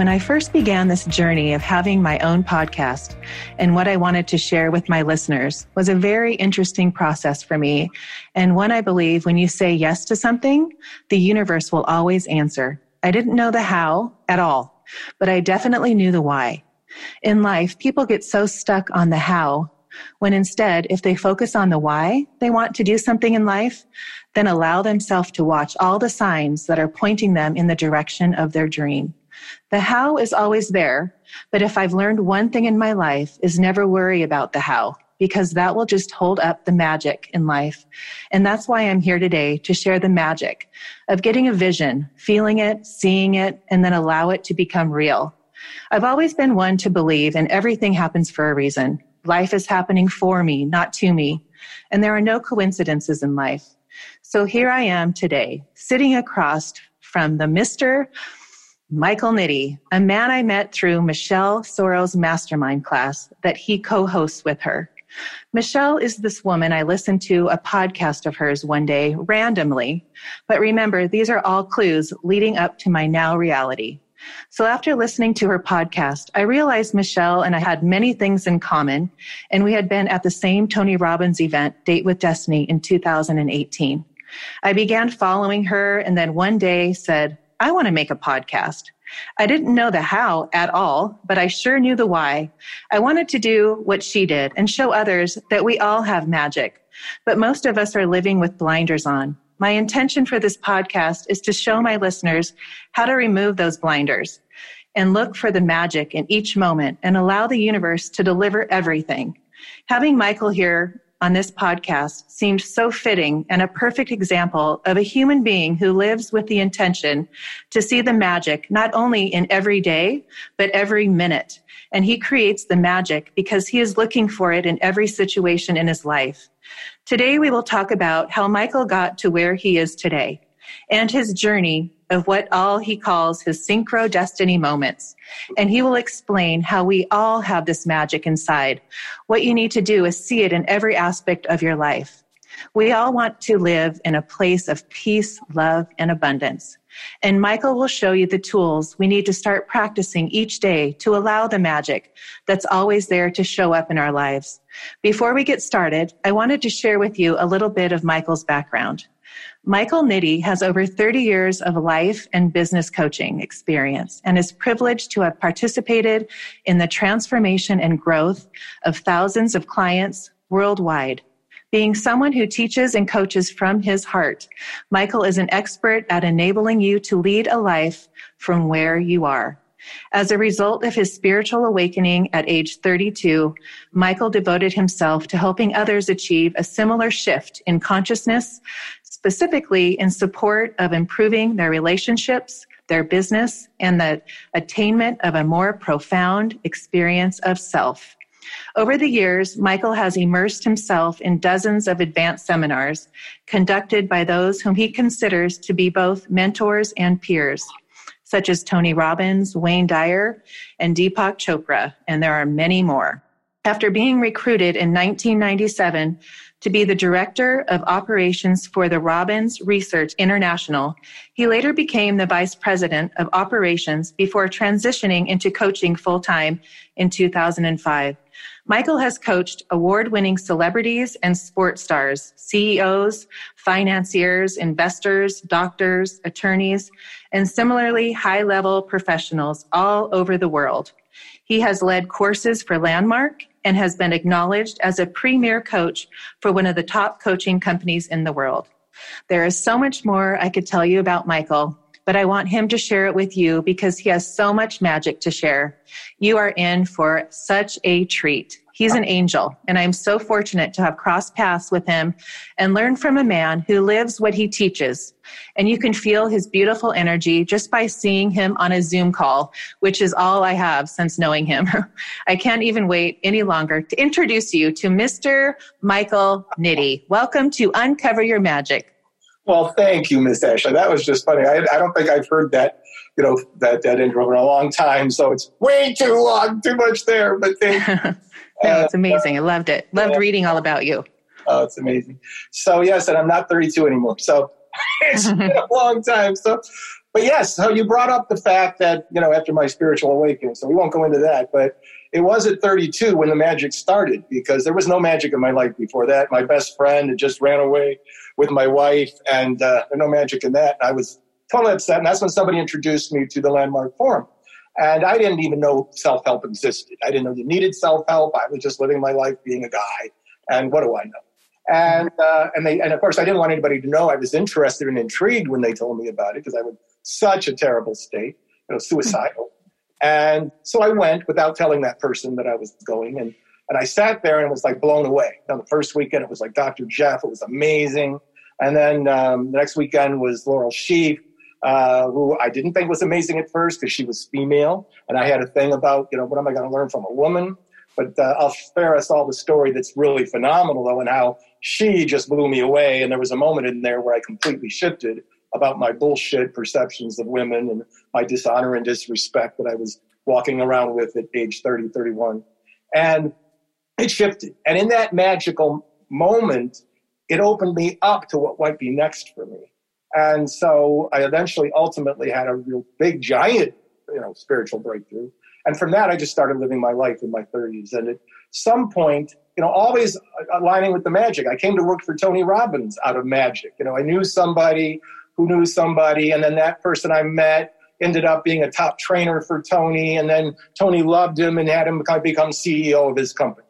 When I first began this journey of having my own podcast and what I wanted to share with my listeners was a very interesting process for me. And one I believe when you say yes to something, the universe will always answer. I didn't know the how at all, but I definitely knew the why. In life, people get so stuck on the how when instead, if they focus on the why they want to do something in life, then allow themselves to watch all the signs that are pointing them in the direction of their dream. The how is always there, but if I've learned one thing in my life is never worry about the how because that will just hold up the magic in life. And that's why I'm here today to share the magic of getting a vision, feeling it, seeing it, and then allow it to become real. I've always been one to believe and everything happens for a reason. Life is happening for me, not to me. And there are no coincidences in life. So here I am today, sitting across from the Mr. Michael Nitty, a man I met through Michelle Sorrow's mastermind class that he co-hosts with her. Michelle is this woman I listened to a podcast of hers one day randomly. But remember, these are all clues leading up to my now reality. So after listening to her podcast, I realized Michelle and I had many things in common, and we had been at the same Tony Robbins event, Date with Destiny, in 2018. I began following her and then one day said, I want to make a podcast. I didn't know the how at all, but I sure knew the why. I wanted to do what she did and show others that we all have magic, but most of us are living with blinders on. My intention for this podcast is to show my listeners how to remove those blinders and look for the magic in each moment and allow the universe to deliver everything. Having Michael here on this podcast seemed so fitting and a perfect example of a human being who lives with the intention to see the magic not only in every day, but every minute. And he creates the magic because he is looking for it in every situation in his life. Today, we will talk about how Michael got to where he is today and his journey of what all he calls his synchro destiny moments. And he will explain how we all have this magic inside. What you need to do is see it in every aspect of your life. We all want to live in a place of peace, love, and abundance. And Michael will show you the tools we need to start practicing each day to allow the magic that's always there to show up in our lives. Before we get started, I wanted to share with you a little bit of Michael's background. Michael Nitty has over 30 years of life and business coaching experience and is privileged to have participated in the transformation and growth of thousands of clients worldwide. Being someone who teaches and coaches from his heart, Michael is an expert at enabling you to lead a life from where you are. As a result of his spiritual awakening at age 32, Michael devoted himself to helping others achieve a similar shift in consciousness, specifically in support of improving their relationships, their business, and the attainment of a more profound experience of self. Over the years, Michael has immersed himself in dozens of advanced seminars conducted by those whom he considers to be both mentors and peers, such as Tony Robbins, Wayne Dyer, and Deepak Chopra, and there are many more. After being recruited in 1997 to be the director of operations for the Robbins Research International, he later became the vice president of operations before transitioning into coaching full time in 2005. Michael has coached award winning celebrities and sports stars, CEOs, financiers, investors, doctors, attorneys, and similarly high level professionals all over the world. He has led courses for Landmark, and has been acknowledged as a premier coach for one of the top coaching companies in the world. There is so much more I could tell you about Michael, but I want him to share it with you because he has so much magic to share. You are in for such a treat. He's an angel, and I'm so fortunate to have crossed paths with him and learned from a man who lives what he teaches. And you can feel his beautiful energy just by seeing him on a Zoom call, which is all I have since knowing him. I can't even wait any longer to introduce you to Mr. Michael Nitty. Welcome to Uncover Your Magic. Well, thank you, Miss Ashley. That was just funny. I, I don't think I've heard that, you know, that, that intro in a long time. So it's way too long, too much there. But you. no, it's amazing. I loved it. Loved reading all about you. Oh, it's amazing. So yes, and I'm not 32 anymore. So it's been a long time. So, but yes, so you brought up the fact that you know after my spiritual awakening. So we won't go into that, but it was at 32 when the magic started because there was no magic in my life before that. My best friend had just ran away with my wife, and uh, no magic in that. I was upset, and that's when somebody introduced me to the Landmark Forum. And I didn't even know self help existed. I didn't know you needed self help. I was just living my life being a guy. And what do I know? And uh, and they and of course I didn't want anybody to know I was interested and intrigued when they told me about it because I was such a terrible state, you know, suicidal. And so I went without telling that person that I was going, and and I sat there and was like blown away. Now the first weekend it was like Dr. Jeff, it was amazing, and then um, the next weekend was Laurel Scheaf, uh, who I didn't think was amazing at first because she was female, and I had a thing about you know what am I going to learn from a woman. But uh, I'll us all the story that's really phenomenal though, and how she just blew me away. And there was a moment in there where I completely shifted about my bullshit perceptions of women and my dishonor and disrespect that I was walking around with at age 30, 31. And it shifted. And in that magical moment, it opened me up to what might be next for me. And so I eventually ultimately had a real big giant, you know, spiritual breakthrough. And from that, I just started living my life in my 30s. And at some point, you know, always aligning with the magic. I came to work for Tony Robbins out of magic. You know, I knew somebody who knew somebody, and then that person I met ended up being a top trainer for Tony, and then Tony loved him and had him become CEO of his company.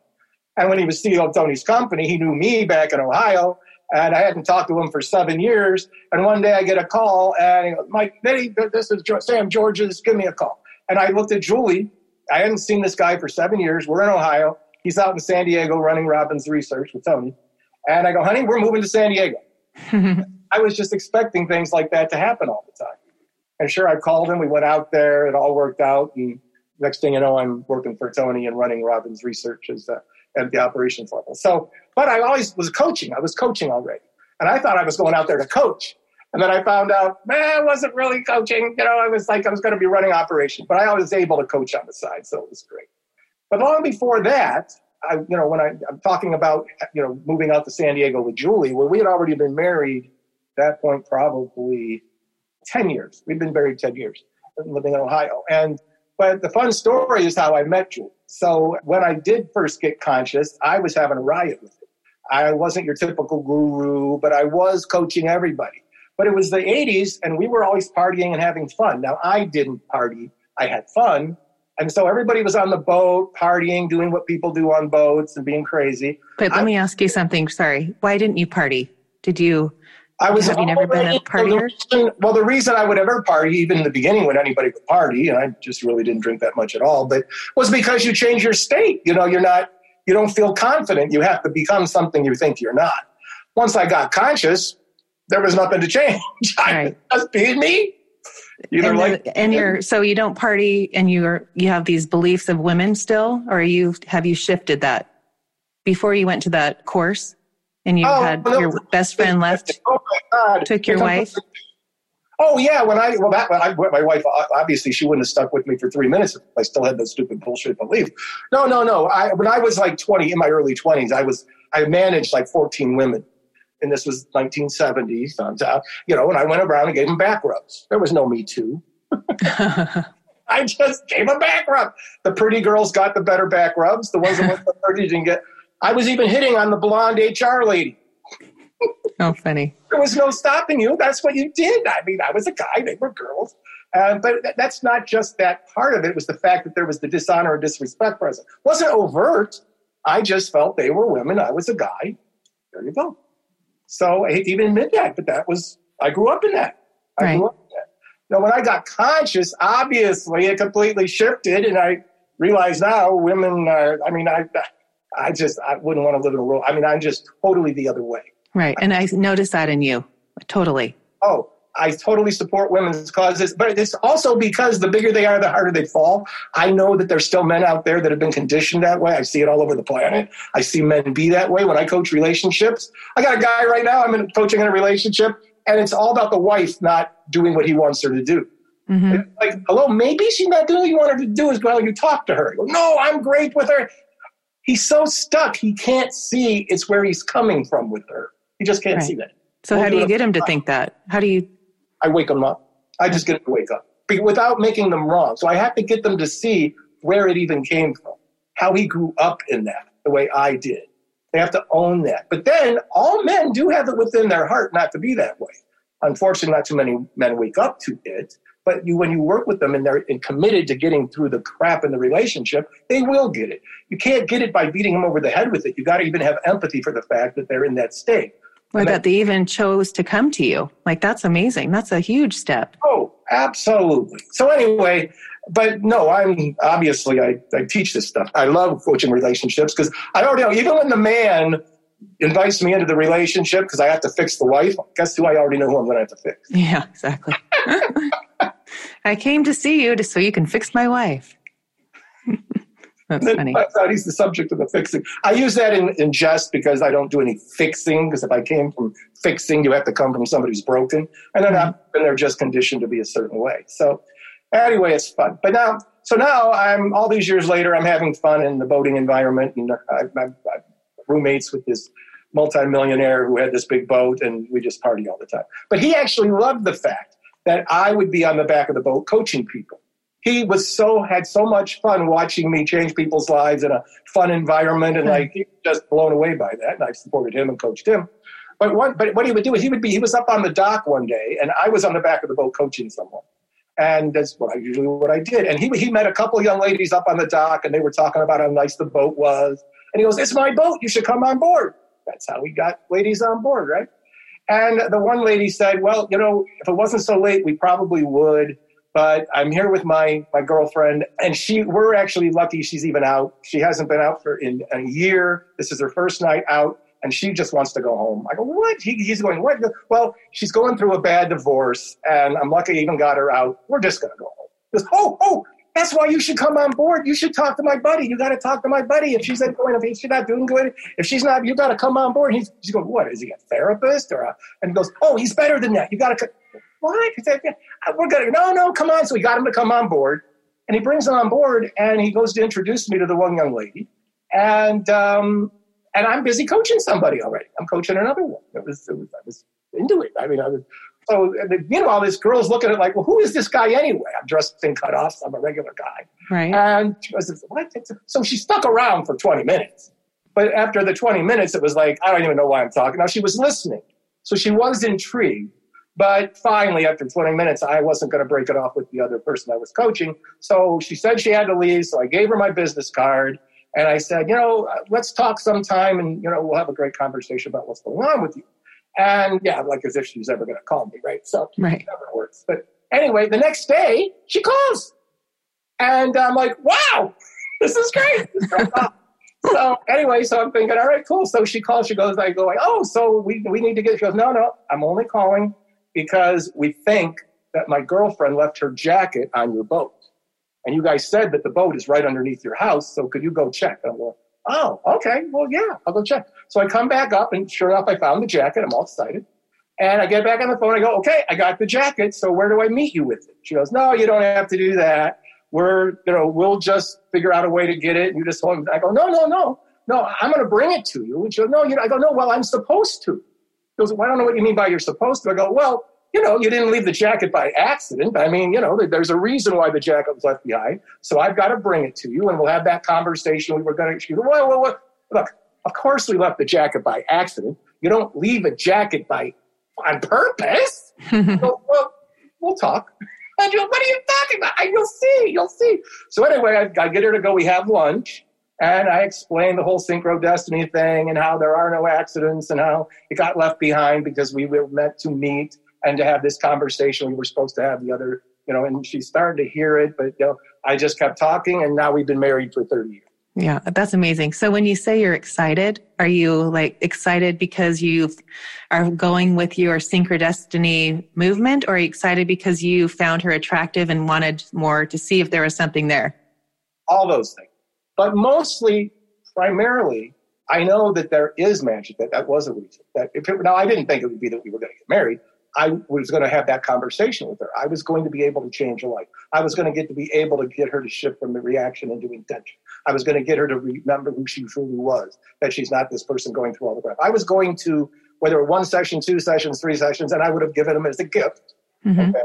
And when he was CEO of Tony's company, he knew me back in Ohio, and I hadn't talked to him for seven years. And one day I get a call, and he goes, Mike, this is Sam Georges, give me a call. And I looked at Julie. I hadn't seen this guy for seven years. We're in Ohio. He's out in San Diego running Robbins Research with Tony. And I go, honey, we're moving to San Diego. I was just expecting things like that to happen all the time. And sure, I called him. We went out there. It all worked out. And next thing you know, I'm working for Tony and running Robbins Research as, uh, at the operations level. So, but I always was coaching. I was coaching already. And I thought I was going out there to coach. And then I found out, man, I wasn't really coaching. You know, I was like, I was going to be running operations, but I was able to coach on the side. So it was great. But long before that, I, you know, when I, I'm talking about, you know, moving out to San Diego with Julie, where we had already been married that point, probably 10 years. We've been married 10 years, living in Ohio. And, but the fun story is how I met Julie. So when I did first get conscious, I was having a riot with it. I wasn't your typical guru, but I was coaching everybody. But it was the 80s, and we were always partying and having fun. Now, I didn't party, I had fun. And so everybody was on the boat, partying, doing what people do on boats and being crazy. But let I, me ask you something. Sorry. Why didn't you party? Did you? I was. Have you never been a partier? well, the reason I would ever party, even in the beginning when anybody would party, and I just really didn't drink that much at all, but was because you change your state. You know, you're not, you don't feel confident. You have to become something you think you're not. Once I got conscious, there was nothing to change. Right. I just being me. Either and, like and you're so you don't party and you're you have these beliefs of women still, or you have you shifted that before you went to that course and you oh, had your best friend oh, left, oh my God. took your wife. Oh yeah, when I well that when I, my wife obviously she wouldn't have stuck with me for three minutes if I still had that stupid bullshit belief. No, no, no. I when I was like twenty in my early twenties, I was I managed like fourteen women and this was 1970, you know, and I went around and gave them back rubs. There was no Me Too. I just gave them back rub. The pretty girls got the better back rubs. The ones that went the 30 didn't get. I was even hitting on the blonde HR lady. oh, funny. There was no stopping you. That's what you did. I mean, I was a guy. They were girls. Uh, but that's not just that part of it. It was the fact that there was the dishonor and disrespect present. It wasn't overt. I just felt they were women. I was a guy. There you go. So I hate to even admit that, but that was, I grew up in that. I Right. grew up in that. Now, when I got conscious, obviously it completely shifted, and I realize now women are, I mean, I, I just, I wouldn't want to live in a world. I mean, I'm just totally the other way. Right. And I noticed that in you. Totally. oh, I totally support women's causes, but it's also because the bigger they are, the harder they fall. I know that there's still men out there that have been conditioned that way. I see it all over the planet. I see men be that way when I coach relationships. I got a guy right now, I'm in, coaching in a relationship, and it's all about the wife not doing what he wants her to do. hmm Like, hello, maybe she's not doing what you want her to do is well, you talk to her. Go, no, I'm great with her. He's so stuck, he can't see it's where he's coming from with her. He just can't Right. see that. So We'll how do you get him to think that? How do you? I wake him up. I just get them to wake up without making them wrong. So I have to get them to see where it even came from, how he grew up in that, the way I did. They have to own that. But then all men do have it within their heart not to be that way. Unfortunately, not too many men wake up to it. But you, when you work with them and they're and committed to getting through the crap in the relationship, they will get it. You can't get it by beating them over the head with it. You got to even have empathy for the fact that they're in that state. Or that they even chose to come to you. Like that's amazing. That's a huge step. Oh, absolutely. So anyway, but no, I'm obviously I, I teach this stuff. I love coaching relationships because I already know even when the man invites me into the relationship because I have to fix the wife, guess who I already know who I'm going to have to fix. Yeah, exactly. I came to see you to, so you can fix my wife. That's funny. I thought he's the subject of the fixing. I use that in, in jest because I don't do any fixing. Because if I came from fixing, you have to come from somebody who's broken, and they're not, and they're just conditioned to be a certain way. So anyway, it's fun. But now, so now I'm all these years later, I'm having fun in the boating environment, and I, I roommates with this multimillionaire who had this big boat, and we just party all the time. But he actually loved the fact that I would be on the back of the boat coaching people he was so had so much fun watching me change people's lives in a fun environment and hmm. like he was just blown away by that and i supported him and coached him but what but what he would do is he would be he was up on the dock one day and i was on the back of the boat coaching someone and that's what I usually what I did. And he he met a couple young ladies up on the dock, and they were talking about how nice the boat was. And he goes, "It's my boat. You should come on board." That's how we got ladies on board, right? And the one lady said, "Well, you know, if it wasn't so late, we probably would." but I'm here with my my girlfriend, and she we're actually lucky she's even out. She hasn't been out for in a year. This is her first night out, and she just wants to go home. I go, what? He, he's going, what? Well, she's going through a bad divorce, and I'm lucky I even got her out. We're just gonna go home. Goes, oh, oh, that's why you should come on board. You should talk to my buddy. You got to talk to my buddy. If she's not going, if she's not doing good, if she's not, you got to come on board. He's, he's going, what? Is he a therapist or a? And he goes, oh, he's better than that. You got to. What? Said, yeah, we're gonna. No, no, come on. So we got him to come on board, and he brings him on board, and he goes to introduce me to the one young lady, and um, and I'm busy coaching somebody already. I'm coaching another one. It was, it was I was into it. I mean, I was. So meanwhile, this girl's looking at it like, well, who is this guy anyway? I'm dressed in cutoffs. I'm a regular guy. Right. And she was, what? So she stuck around for 20 minutes. But after the 20 minutes, it was like, I don't even know why I'm talking. Now she was listening. So she was intrigued. But finally, after 20 minutes, I wasn't going to break it off with the other person I was coaching. So she said she had to leave. So I gave her my business card. And I said, you know, let's talk sometime and, you know, we'll have a great conversation about what's going on with you. And yeah, like as if she was ever going to call me, right? So right. it never works. But anyway, the next day she calls. And I'm like, wow, this is great. This is so anyway, so I'm thinking, all right, cool. So she calls, she goes, I go, like, oh, so we, we need to get, she goes, no, no, I'm only calling because we think that my girlfriend left her jacket on your boat. And you guys said that the boat is right underneath your house. So could you go check? And I'm going, oh, okay. Well, yeah, I'll go check. So I come back up and sure enough, I found the jacket. I'm all excited. And I get back on the phone. I go, okay, I got the jacket. So where do I meet you with it? She goes, no, you don't have to do that. We're, you know, we'll just figure out a way to get it. And you just hold. I go, no, no, no, no, I'm going to bring it to you. And she goes, no, you know, I go, no, well, I'm supposed to. She goes, well, I don't know what you mean by you're supposed to. I go, well, you know, you didn't leave the jacket by accident. I mean, you know, there's a reason why the jacket was left behind. So I've got to bring it to you and we'll have that conversation. We were going to, she goes, well, well, well, look, of course we left the jacket by accident. You don't leave a jacket by on purpose. so, well, we'll talk. And you, what are you talking about? And you'll see, you'll see. So anyway, I, I get her to go. We have lunch, And I explained the whole synchro destiny thing and how there are no accidents and how it got left behind because we were meant to meet and to have this conversation. We were supposed to have the other, you know, and she started to hear it, but you know, I just kept talking and now we've been married for 30 years. Yeah, that's amazing. So when you say you're excited, are you like excited because you are going with your synchrodestiny movement or are you excited because you found her attractive and wanted more to see if there was something there? All those things. But mostly, primarily, I know that there is magic. That that was a reason. That if it, now I didn't think it would be that we were going to get married. I was going to have that conversation with her. I was going to be able to change her life. I was going to get to be able to get her to shift from the reaction into intention. I was going to get her to remember who she truly was, that she's not this person going through all the crap. I was going to, whether one session, two sessions, three sessions, and I would have given them as a gift. Mm-hmm. Okay.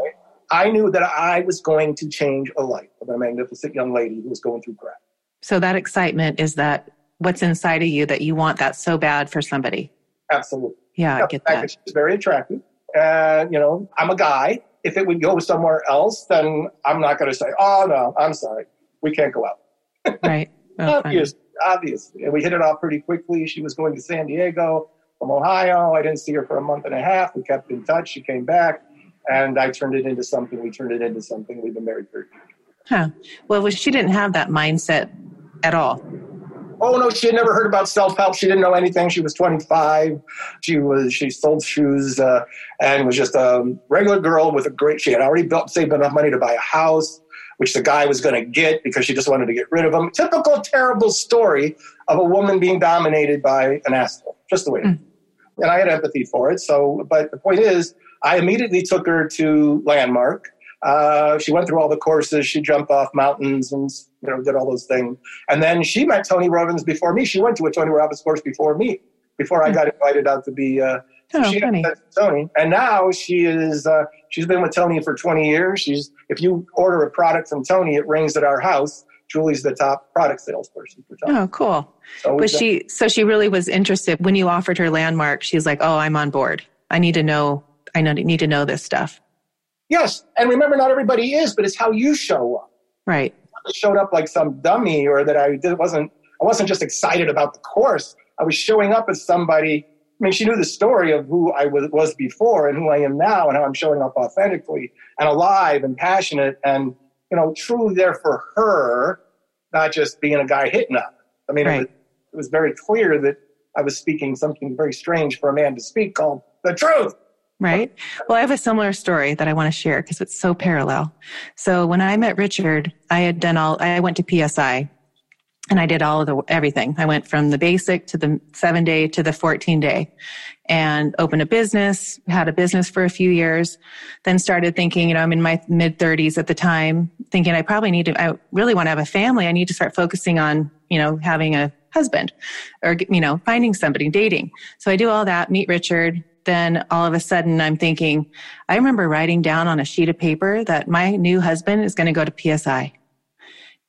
I knew that I was going to change a life of a magnificent young lady who was going through crap. So that excitement is that what's inside of you that you want that so bad for somebody. Absolutely. Yeah, I get that. She's very attractive and you know i'm a guy. If it would go somewhere else then i'm not going to say oh no i'm sorry. We can't go out. Right. Oh, obvious obviously. And we hit it off pretty quickly. She was going to san diego from ohio. I didn't see her for a month and a half. We kept in touch. She came back and i turned it into something. We turned it into something. We've been married for huh. Well she didn't have that mindset at all Oh no, she had never heard about self help. She didn't know anything. She was 25. She was she sold shoes uh, and was just a regular girl with a great. She had already built saved enough money to buy a house, which the guy was going to get because she just wanted to get rid of him. Typical terrible story of a woman being dominated by an asshole. Just the way. Mm. And I had empathy for it. So, but the point is, I immediately took her to Landmark uh, she went through all the courses. She jumped off mountains and you know did all those things. And then she met Tony Robbins before me. She went to a Tony Robbins course before me. Before I hmm. got invited out to be. Uh, oh, she funny. Tony, and now she is. Uh, she's been with Tony for 20 years. She's. If you order a product from Tony, it rings at our house. Julie's the top product salesperson for Tony. Oh, cool. So was she? So she really was interested when you offered her landmark. She's like, "Oh, I'm on board. I need to know. I need to know this stuff." Yes, and remember, not everybody is, but it's how you show up. Right. I showed up like some dummy, or that I wasn't. I wasn't just excited about the course. I was showing up as somebody. I mean, she knew the story of who I was, was before and who I am now, and how I'm showing up authentically and alive and passionate, and you know, truly there for her, not just being a guy hitting up. I mean, right. it, was, it was very clear that I was speaking something very strange for a man to speak, called the truth. Right. Well, I have a similar story that I want to share because it's so parallel. So when I met Richard, I had done all, I went to PSI and I did all of the, everything. I went from the basic to the seven day to the 14 day and opened a business, had a business for a few years, then started thinking, you know, I'm in my mid thirties at the time, thinking I probably need to, I really want to have a family. I need to start focusing on, you know, having a husband or, you know, finding somebody, dating. So I do all that, meet Richard, then all of a sudden I'm thinking, I remember writing down on a sheet of paper that my new husband is going to go to PSI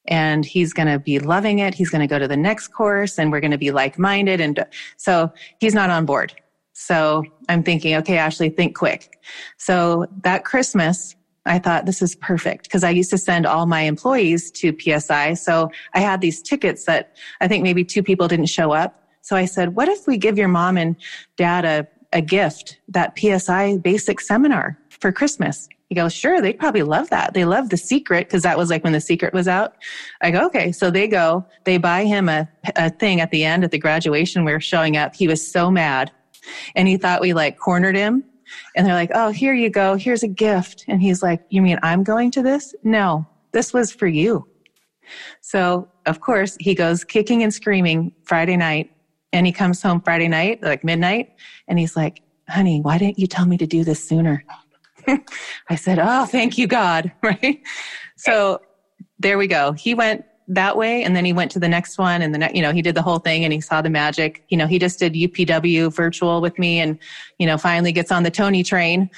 and he's going to be loving it. He's going to go to the next course and we're going to be like minded. And so he's not on board. So I'm thinking, okay, Ashley, think quick. So that Christmas, I thought this is perfect because I used to send all my employees to PSI. So I had these tickets that I think maybe two people didn't show up. So I said, what if we give your mom and dad a a gift, that PSI basic seminar for Christmas. He goes, sure, they'd probably love that. They love the secret because that was like when the secret was out. I go, okay. So they go, they buy him a, a thing at the end at the graduation. We were showing up. He was so mad and he thought we like cornered him. And they're like, oh, here you go. Here's a gift. And he's like, you mean I'm going to this? No, this was for you. So of course he goes kicking and screaming Friday night and he comes home Friday night, like midnight, and he's like, honey, why didn't you tell me to do this sooner? I said, oh, thank you, God. Right. So there we go. He went that way and then he went to the next one and the next, you know, he did the whole thing and he saw the magic. You know, he just did UPW virtual with me and, you know, finally gets on the Tony train.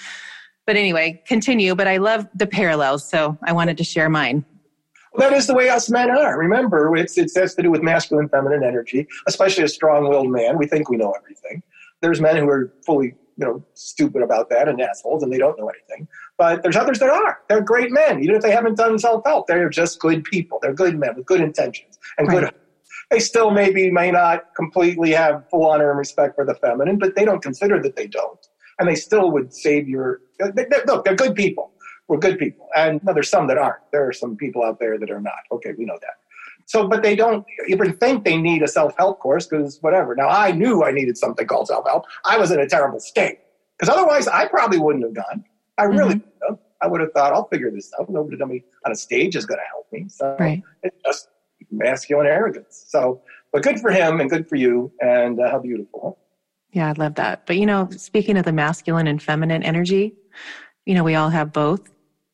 But anyway, continue. But I love the parallels. So I wanted to share mine that is the way us men are. Remember, it's, it has to do with masculine, feminine energy, especially a strong-willed man. We think we know everything. There's men who are fully, you know, stupid about that and assholes, and they don't know anything. But there's others that are. They're great men, even if they haven't done self-help. They're just good people. They're good men with good intentions and right. good. They still maybe may not completely have full honor and respect for the feminine, but they don't consider that they don't. And they still would save your, they, they, look, they're good people. We're good people. And no, there's some that aren't. There are some people out there that are not. Okay, we know that. So, but they don't even think they need a self help course because whatever. Now, I knew I needed something called self help. I was in a terrible state because otherwise I probably wouldn't have gone. I really mm-hmm. I would have thought, I'll figure this out. Nobody on a stage is going to help me. So right. it's just masculine arrogance. So, but good for him and good for you. And uh, how beautiful. Yeah, I love that. But you know, speaking of the masculine and feminine energy, you know, we all have both.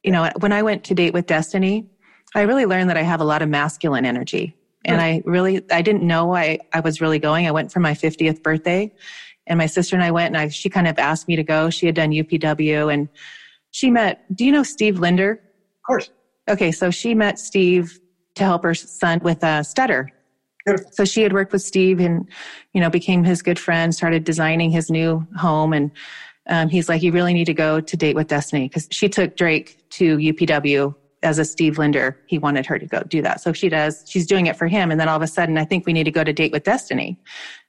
You know, when I went to date with Destiny, I really learned that I have a lot of masculine energy. And I really, I didn't know I, I was really going. I went for my 50th birthday and my sister and I went and I, she kind of asked me to go. She had done UPW and she met, do you know Steve Linder? Of course. Okay, so she met Steve to help her son with a stutter. So she had worked with Steve and, you know, became his good friend, started designing his new home. And um, he's like, you really need to go to Date with Destiny. Because she took Drake to UPW as a Steve Linder, he wanted her to go do that. So she does, she's doing it for him. And then all of a sudden, I think we need to go to date with destiny.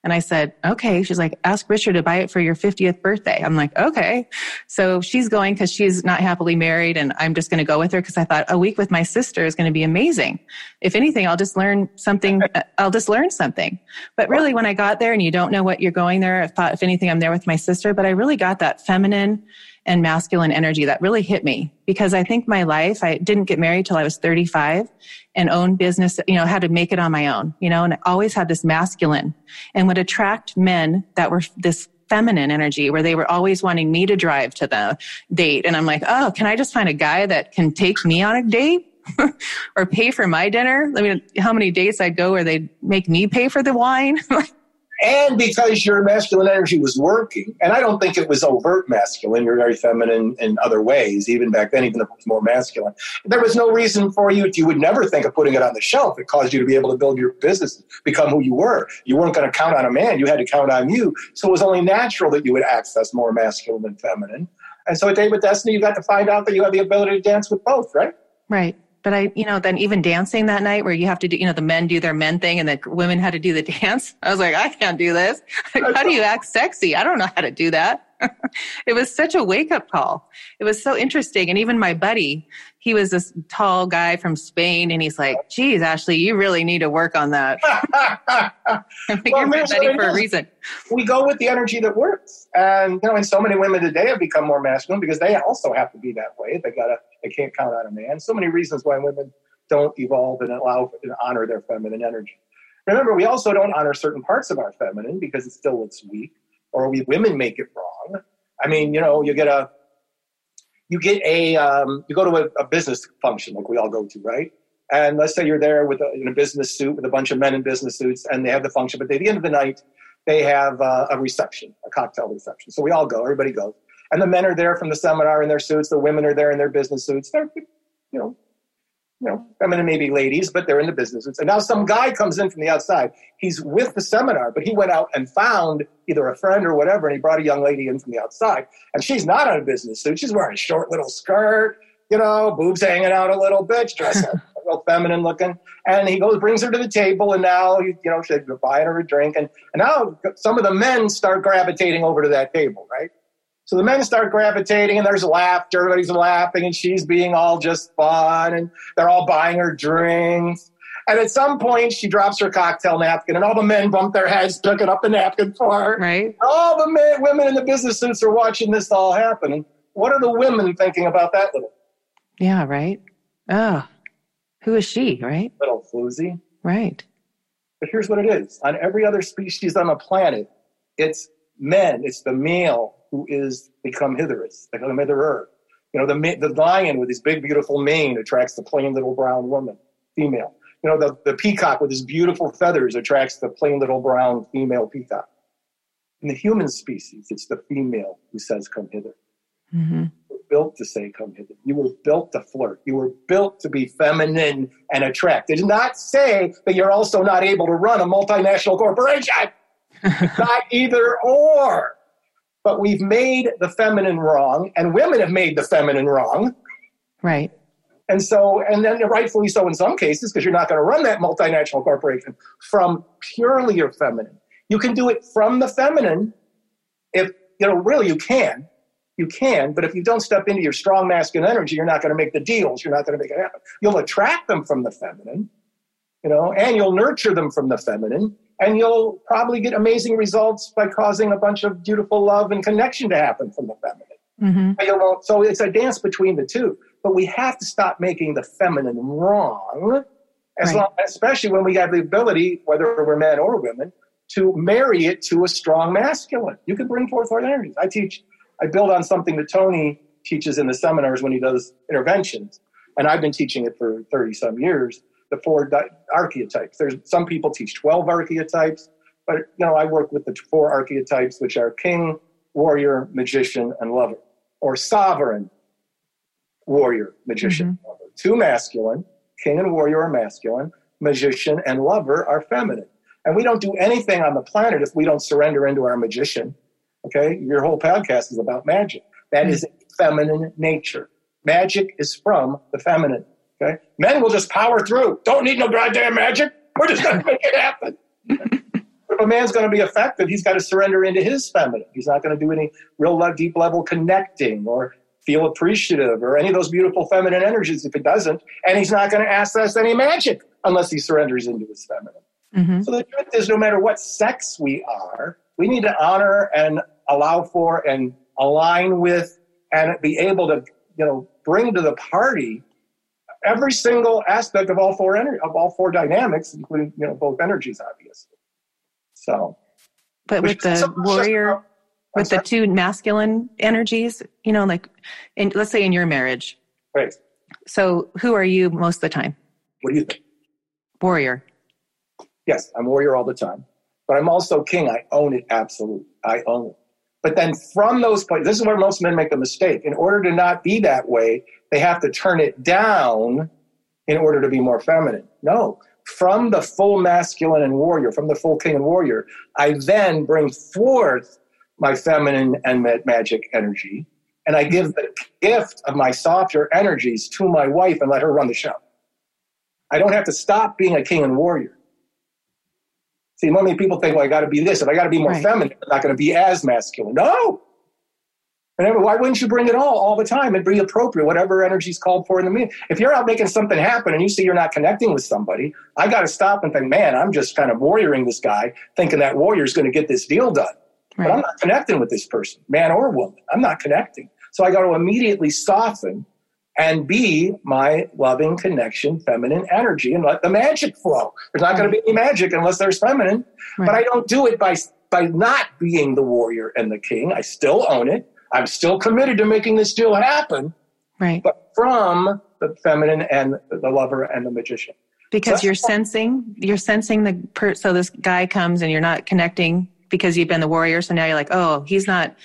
And I said, okay. She's like, ask Richard to buy it for your 50th birthday. I'm like, okay. So she's going because she's not happily married and I'm just going to go with her because I thought a week with my sister is going to be amazing. If anything, I'll just learn something. I'll just learn something. But really, when I got there and you don't know what you're going there, I thought, if anything, I'm there with my sister. But I really got that feminine and masculine energy that really hit me because I think my life, I didn't get married till I was 35 and own business, you know, had to make it on my own, you know, and I always had this masculine and would attract men that were this feminine energy where they were always wanting me to drive to the date. And I'm like, oh, can I just find a guy that can take me on a date? or pay for my dinner. I mean, how many dates I'd go where they'd make me pay for the wine? and because your masculine energy was working, and I don't think it was overt masculine, you're very feminine in other ways, even back then, even if it was more masculine. There was no reason for you, you would never think of putting it on the shelf. It caused you to be able to build your business, become who you were. You weren't going to count on a man, you had to count on you. So it was only natural that you would access more masculine than feminine. And so at Date with Destiny, you got to find out that you have the ability to dance with both, right? Right. But I, you know, then even dancing that night where you have to do, you know, the men do their men thing and the women had to do the dance. I was like, I can't do this. how do you act sexy? I don't know how to do that. it was such a wake up call. It was so interesting. And even my buddy, he was this tall guy from Spain, and he's like, geez, Ashley, you really need to work on that. well, You're buddy for a reason. We go with the energy that works. And, you know, and so many women today have become more masculine because they also have to be that way. They gotta, they can't count on a man. So many reasons why women don't evolve and allow and honor their feminine energy. Remember, we also don't honor certain parts of our feminine because it still looks weak, or we women make it wrong. I mean, you know, you get a you get a um, you go to a, a, business function like we all go to, right? And let's say you're there with a, in a business suit with a bunch of men in business suits, and they have the function. But at the end of the night, they have uh, a reception, a cocktail reception. So we all go, everybody goes, and the men are there from the seminar in their suits. The women are there in their business suits. They're you know you know, feminine maybe ladies, but they're in the business. suits. And now some guy comes in from the outside. He's with the seminar, but he went out and found either a friend or whatever, and he brought a young lady in from the outside. And she's not in a business suit. She's wearing a short little skirt, you know, boobs hanging out a little bit, dressed real feminine looking. And he goes, brings her to the table, and now, you know, she's buying her a drink. And, and now some of the men start gravitating over to that table, right? So the men start gravitating and there's laughter, everybody's laughing and she's being all just fun and they're all buying her drinks. And at some point she drops her cocktail napkin and all the men bump their heads picking up the napkin for her. Right. All the men, women in the business suits are watching this all happen. And what are the women thinking about that little? Yeah, right. Oh, who is she, right? Little floozy. Right. But here's what it is. On every other species on the planet, it's men, it's the male who is become hitherist, become hitherer. You know, the, the lion with his big, beautiful mane attracts the plain little brown woman, female. You know, the, the peacock with his beautiful feathers attracts the plain little brown female peacock. In the human species, it's the female who says, come hither. Mm-hmm. built to say, come hither. You were built to flirt. You were built to be feminine and attract. It did not say that you're also not able to run a multinational corporation. not either or. But we've made the feminine wrong, and women have made the feminine wrong. Right. And so, and then rightfully so in some cases, because you're not going to run that multinational corporation from purely your feminine. You can do it from the feminine if, you know, really you can. You can, but if you don't step into your strong masculine energy, you're not going to make the deals. You're not going to make it happen. You'll attract them from the feminine, you know, and you'll nurture them from the feminine, and you'll probably get amazing results by causing a bunch of beautiful love and connection to happen from the feminine. Mm-hmm. So it's a dance between the two. But we have to stop making the feminine wrong, as right. long, especially when we have the ability, whether we're men or women, to marry it to a strong masculine. You can bring forth our energies. I teach, I build on something that Tony teaches in the seminars when he does interventions, and I've been teaching it for 30 some years. The four di- archetypes. There's some people teach 12 archetypes, but you know I work with the four archetypes, which are king, warrior, magician, and lover, or sovereign, warrior, magician, mm-hmm. lover. Two masculine, king and warrior are masculine, magician and lover are feminine. And we don't do anything on the planet if we don't surrender into our magician. Okay? Your whole podcast is about magic. That mm-hmm. is feminine nature. Magic is from the feminine. Okay? Men will just power through. Don't need no goddamn magic. We're just going to make it happen. if a man's going to be effective, he's got to surrender into his feminine. He's not going to do any real deep level connecting or feel appreciative or any of those beautiful feminine energies if it doesn't. And he's not going to access any magic unless he surrenders into his feminine. Mm-hmm. So the truth is, no matter what sex we are, we need to honor and allow for and align with and be able to, you know, bring to the party every single aspect of all four ener- of all four dynamics, including you know both energies, obviously. So, but with the warrior, with the two masculine energies, you know, like, in, let's say in your marriage. Right. So, who are you most of the time? What do you think? Warrior. Yes, I'm warrior all the time, but I'm also king. I own it absolutely. I own it. But then from those points, this is where most men make a mistake. In order to not be that way, they have to turn it down in order to be more feminine. No, from the full masculine and warrior, from the full king and warrior, I then bring forth my feminine and magic energy, and I give the gift of my softer energies to my wife and let her run the show. I don't have to stop being a king and warrior. See, many people think, well, I got to be this. If I got to be more right. feminine, I'm not going to be as masculine. No. And why wouldn't you bring it all all the time and be appropriate, whatever energy is called for in the meeting? If you're out making something happen and you see you're not connecting with somebody, I got to stop and think, man, I'm just kind of warrioring this guy, thinking that warrior's going to get this deal done. Right. But I'm not connecting with this person, man or woman. I'm not connecting. So I got to immediately soften and be my loving connection, feminine energy, and let the magic flow. There's not going to be any magic unless there's feminine. Right. But I don't do it by by not being the warrior and the king. I still own it. I'm still committed to making this deal happen. Right. But from the feminine and the lover and the magician. Because so you're sensing, you're sensing the per- so this guy comes and you're not connecting because you've been the warrior. So now you're like, oh, he's not,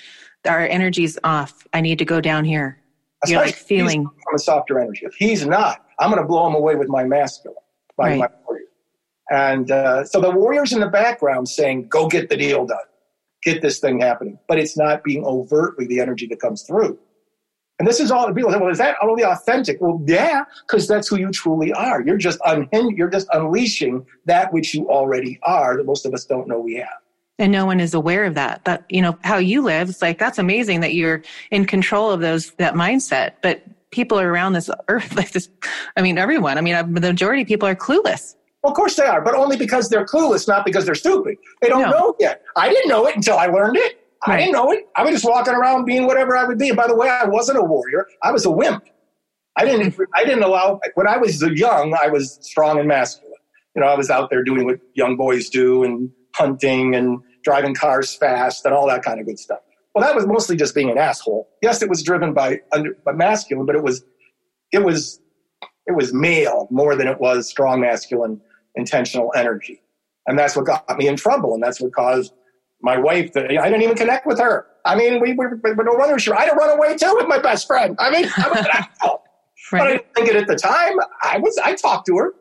our energy's off. I need to go down here. Especially you're like feeling from a softer energy. If he's not, I'm going to blow him away with my masculine, by right. my warrior. And uh, so the warrior's in the background saying, go get the deal done, get this thing happening. But it's not being overtly the energy that comes through. And this is all the people say, well, is that only authentic? Well, yeah, because that's who you truly are. You're just unhin- you're just unleashing that which you already are that most of us don't know we have and no one is aware of that. That you know how you live it's like that's amazing that you're in control of those that mindset. But people are around this earth like this i mean everyone. I mean uh, the majority of people are clueless. Well, of course they are but only because they're clueless not because they're stupid. They don't no. know yet. I didn't know it until i learned it. Right. i didn't know it. I was just walking around being whatever i would be. And by the way i wasn't a warrior. I was a wimp. I didn't i didn't allow when i was young i was strong and masculine. You know i was out there doing what young boys do and hunting and driving cars fast and all that kind of good stuff. Well, that was mostly just being an asshole. Yes, it was driven by, by masculine, but it was it was it was male more than it was strong masculine intentional energy, and that's what got me in trouble, and that's what caused my wife. To, I didn't even connect with her. I mean, we were we, no runner sure. I had to run away too with my best friend. I mean, I was an asshole. Right. But I didn't think it at the time. I was. I talked to her.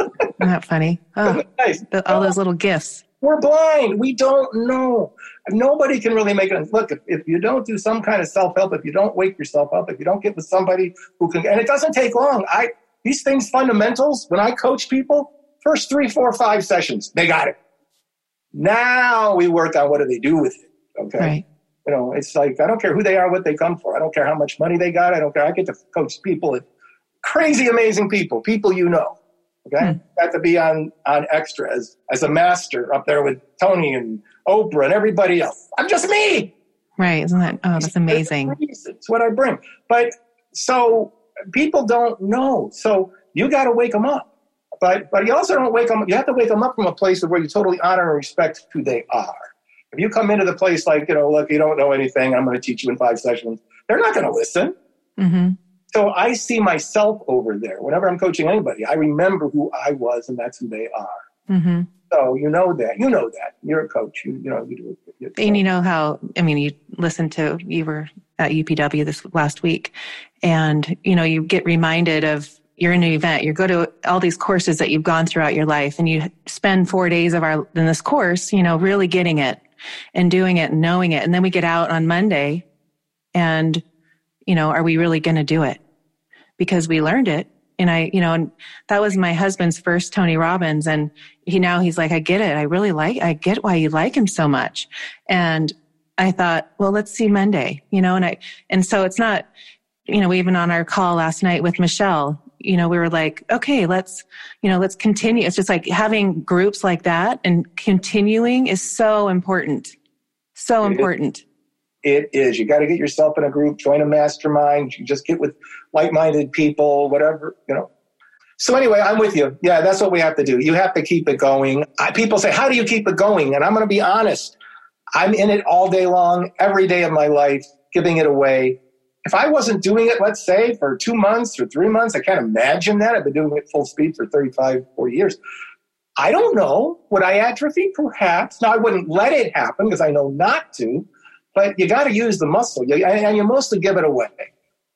Isn't that funny? Oh, nice. the, all those little gifts. We're blind. We don't know. Nobody can really make it. Look, if, if you don't do some kind of self help, if you don't wake yourself up, if you don't get with somebody who can, and it doesn't take long. I these things fundamentals. When I coach people, first three, four, five sessions, they got it. Now we work on what do they do with it. Okay. Right. You know, it's like I don't care who they are, what they come for. I don't care how much money they got. I don't care. I get to coach people, crazy, amazing people, people you know. Okay, mm. got to be on on extra as as a master up there with Tony and Oprah and everybody else. I'm just me. Right? Isn't that? Oh, that's amazing. It's what I bring. But so people don't know. So you got to wake them up. But but you also don't wake them. You have to wake them up from a place of where you totally honor and respect who they are. If you come into the place like you know, look, you don't know anything. I'm going to teach you in five sessions. They're not going to listen. Mm-hmm. So I see myself over there. Whenever I'm coaching anybody, I remember who I was, and that's who they are. Mm-hmm. So you know that. You know that. You're a coach. You, you know you do it. And you know how? I mean, you listened to. You were at UPW this last week, and you know you get reminded of you're in an event, you go to all these courses that you've gone throughout your life, and you spend four days of our in this course, you know, really getting it and doing it and knowing it, and then we get out on Monday, and you know, are we really going to do it? Because we learned it. And I, you know, and that was my husband's first Tony Robbins. And he now he's like, I get it. I really like, I get why you like him so much. And I thought, well, let's see Monday, you know, and I, and so it's not, you know, we even on our call last night with Michelle, you know, we were like, okay, let's, you know, let's continue. It's just like having groups like that and continuing is so important. So important. It is. You got to get yourself in a group, join a mastermind. You just get with like-minded people, whatever, you know. So anyway, I'm with you. Yeah, that's what we have to do. You have to keep it going. I, people say, "How do you keep it going?" And I'm going to be honest. I'm in it all day long, every day of my life, giving it away. If I wasn't doing it, let's say, for two months or three months, I can't imagine that. I've been doing it full speed for 35, 40 years. I don't know. Would I atrophy? Perhaps. Now, I wouldn't let it happen because I know not to. But you got to use the muscle, and you mostly give it away.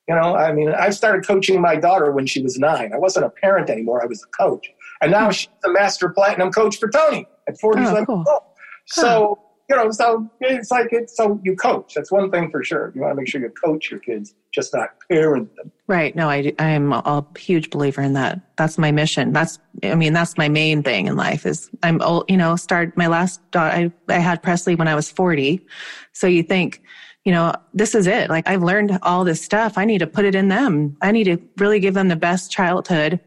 You know, I mean, I started coaching my daughter when she was nine. I wasn't a parent anymore; I was a coach, and now hmm. she's a master platinum coach for Tony at forty-seven. Oh, cool. So you know, so it's like it's so you coach. That's one thing for sure. You want to make sure you coach your kids, just not parent them. Right. No, I I am a huge believer in that. That's my mission. That's I mean that's my main thing in life is I'm old. You know, start my last daughter. I I had Presley when I was forty, so you think. You know, this is it. Like I've learned all this stuff. I need to put it in them. I need to really give them the best childhood.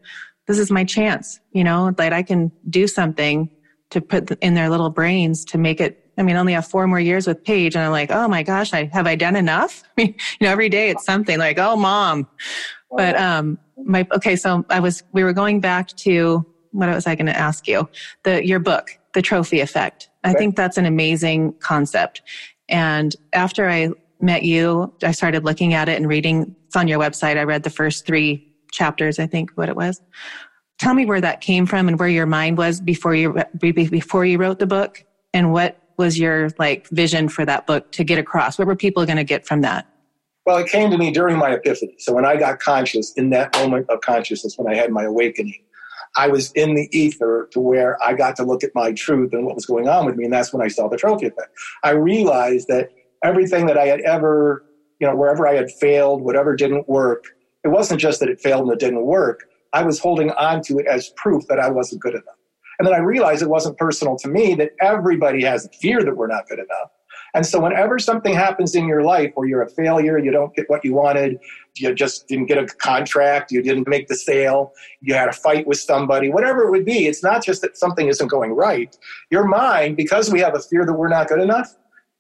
This is my chance, you know, that I can do something to put in their little brains to make it I mean, I only have four more years with Paige. And I'm like, oh my gosh, I have I done enough? I mean, you know, every day it's something like, oh mom. But, um, my, okay. So I was, we were going back to what was I going to ask you? The, your book, The Trophy Effect. I think that's an amazing concept. And after I met you, I started looking at it and reading. It's on your website. I read the first three chapters, I think what it was. Tell me where that came from and where your mind was before you, before you wrote the book and what was your like vision for that book to get across? What were people going to get from that? Well, it came to me during my epiphany. So when I got conscious in that moment of consciousness, when I had my awakening, I was in the ether to where I got to look at my truth and what was going on with me. And that's when I saw the trophy effect. I realized that everything that I had ever, you know, wherever I had failed, whatever didn't work, it wasn't just that it failed and it didn't work. I was holding on to it as proof that I wasn't good enough. And then I realized it wasn't personal to me, that everybody has a fear that we're not good enough. And so whenever something happens in your life where you're a failure, you don't get what you wanted, you just didn't get a contract, you didn't make the sale, you had a fight with somebody, whatever it would be, it's not just that something isn't going right. Your mind, because we have a fear that we're not good enough,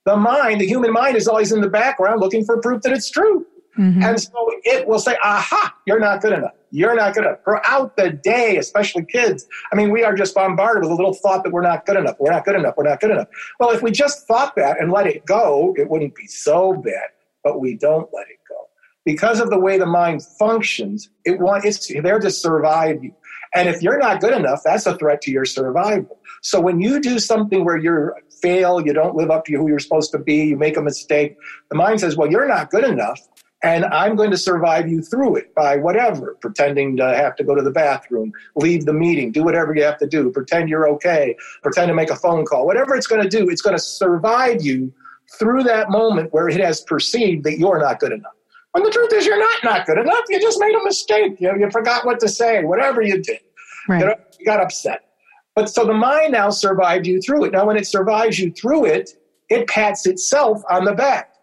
the mind, the human mind is always in the background looking for proof that it's true. Mm-hmm. And so it will say, aha, you're not good enough. You're not good enough. Throughout the day, especially kids, I mean, we are just bombarded with a little thought that we're not good enough. We're not good enough. We're not good enough. Well, if we just thought that and let it go, it wouldn't be so bad. But we don't let it go. Because of the way the mind functions, it want, it's there to survive you. And if you're not good enough, that's a threat to your survival. So when you do something where you fail, you don't live up to who you're supposed to be, you make a mistake, the mind says, well, you're not good enough And I'm going to survive you through it by whatever, pretending to have to go to the bathroom, leave the meeting, do whatever you have to do, pretend you're okay, pretend to make a phone call, whatever it's going to do, it's going to survive you through that moment where it has perceived that you're not good enough. When the truth is, you're not not good enough. You just made a mistake. You, know, you forgot what to say, whatever you did. Right. You, know, you got upset. But so the mind now survived you through it. Now, when it survives you through it, it pats itself on the back.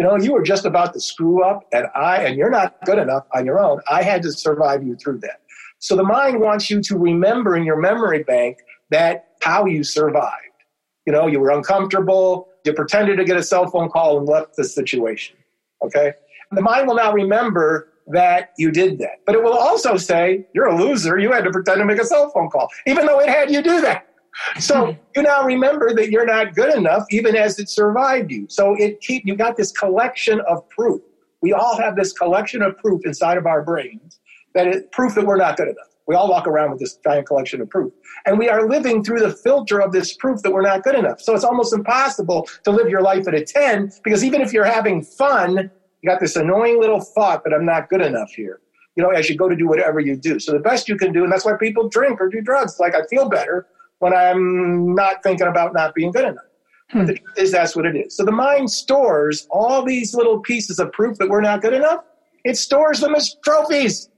You know, you were just about to screw up, and I, and you're not good enough on your own. I had to survive you through that. So the mind wants you to remember in your memory bank that how you survived. You know, you were uncomfortable, you pretended to get a cell phone call and left the situation. Okay? The mind will now remember that you did that. But it will also say, you're a loser. You had to pretend to make a cell phone call, even though it had you do that. So you now remember that you're not good enough, even as it survived you. So it keep you got this collection of proof. We all have this collection of proof inside of our brains that is proof that we're not good enough. We all walk around with this giant collection of proof. And we are living through the filter of this proof that we're not good enough. So it's almost impossible to live your life at a 10 because even if you're having fun, you got this annoying little thought that I'm not good enough here. You know, as you go to do whatever you do. So the best you can do, and that's why people drink or do drugs. Like I feel better when I'm not thinking about not being good enough. Hmm. The truth is that's what it is. So the mind stores all these little pieces of proof that we're not good enough. It stores them as trophies.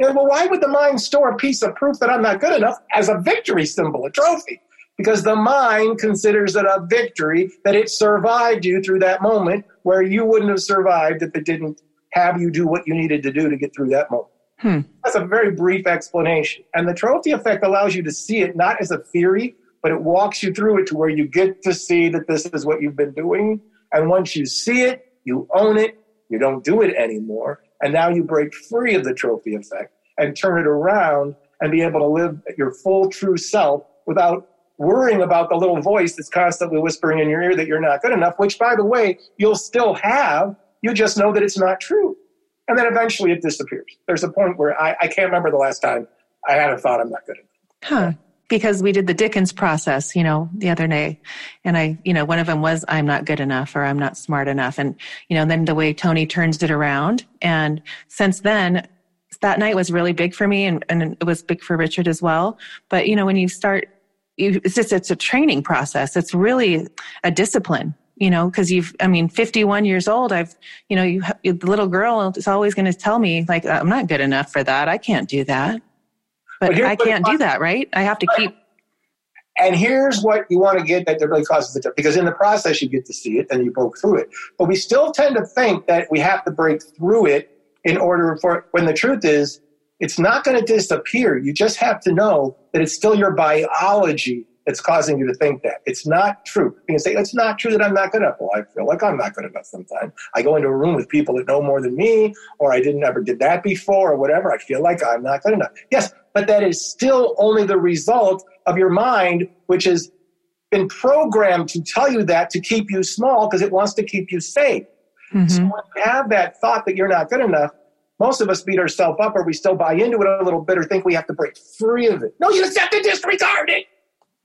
You know, well, why would the mind store a piece of proof that I'm not good enough as a victory symbol, a trophy? because the mind considers it a victory that it survived you through that moment where you wouldn't have survived if it didn't have you do what you needed to do to get through that moment. Hmm. That's a very brief explanation. And the trophy effect allows you to see it not as a theory, but it walks you through it to where you get to see that this is what you've been doing. And once you see it, you own it, you don't do it anymore. And now you break free of the trophy effect and turn it around and be able to live your full true self without worrying about the little voice that's constantly whispering in your ear that you're not good enough, which, by the way, you'll still have. You just know that it's not true. And then eventually it disappears. There's a point where I, I can't remember the last time I had a thought I'm not good enough. Huh. Because we did the Dickens process, you know, the other day. And I, you know, one of them was, I'm not good enough or I'm not smart enough. And, you know, then the way Tony turns it around. And since then, that night was really big for me and, and it was big for Richard as well. But, you know, when you start you, it's just it's a training process. It's really a discipline, you know, because you've I mean, 51 years old. I've you know, you the little girl is always going to tell me like I'm not good enough for that. I can't do that. But, but I can't do that, right? I have to keep. And here's what you want to get that really causes it because in the process you get to see it and you broke through it. But we still tend to think that we have to break through it in order for when the truth is it's not going to disappear. You just have to know that it's still your biology that's causing you to think that. It's not true. You can say, it's not true that I'm not good enough. Well, I feel like I'm not good enough sometimes. I go into a room with people that know more than me, or I didn't ever did that before, or whatever. I feel like I'm not good enough. Yes, but that is still only the result of your mind, which has been programmed to tell you that to keep you small because it wants to keep you safe. Mm-hmm. So when you have that thought that you're not good enough, most of us beat ourselves up or we still buy into it a little bit or think we have to break free of it. No, you just have to disregard it.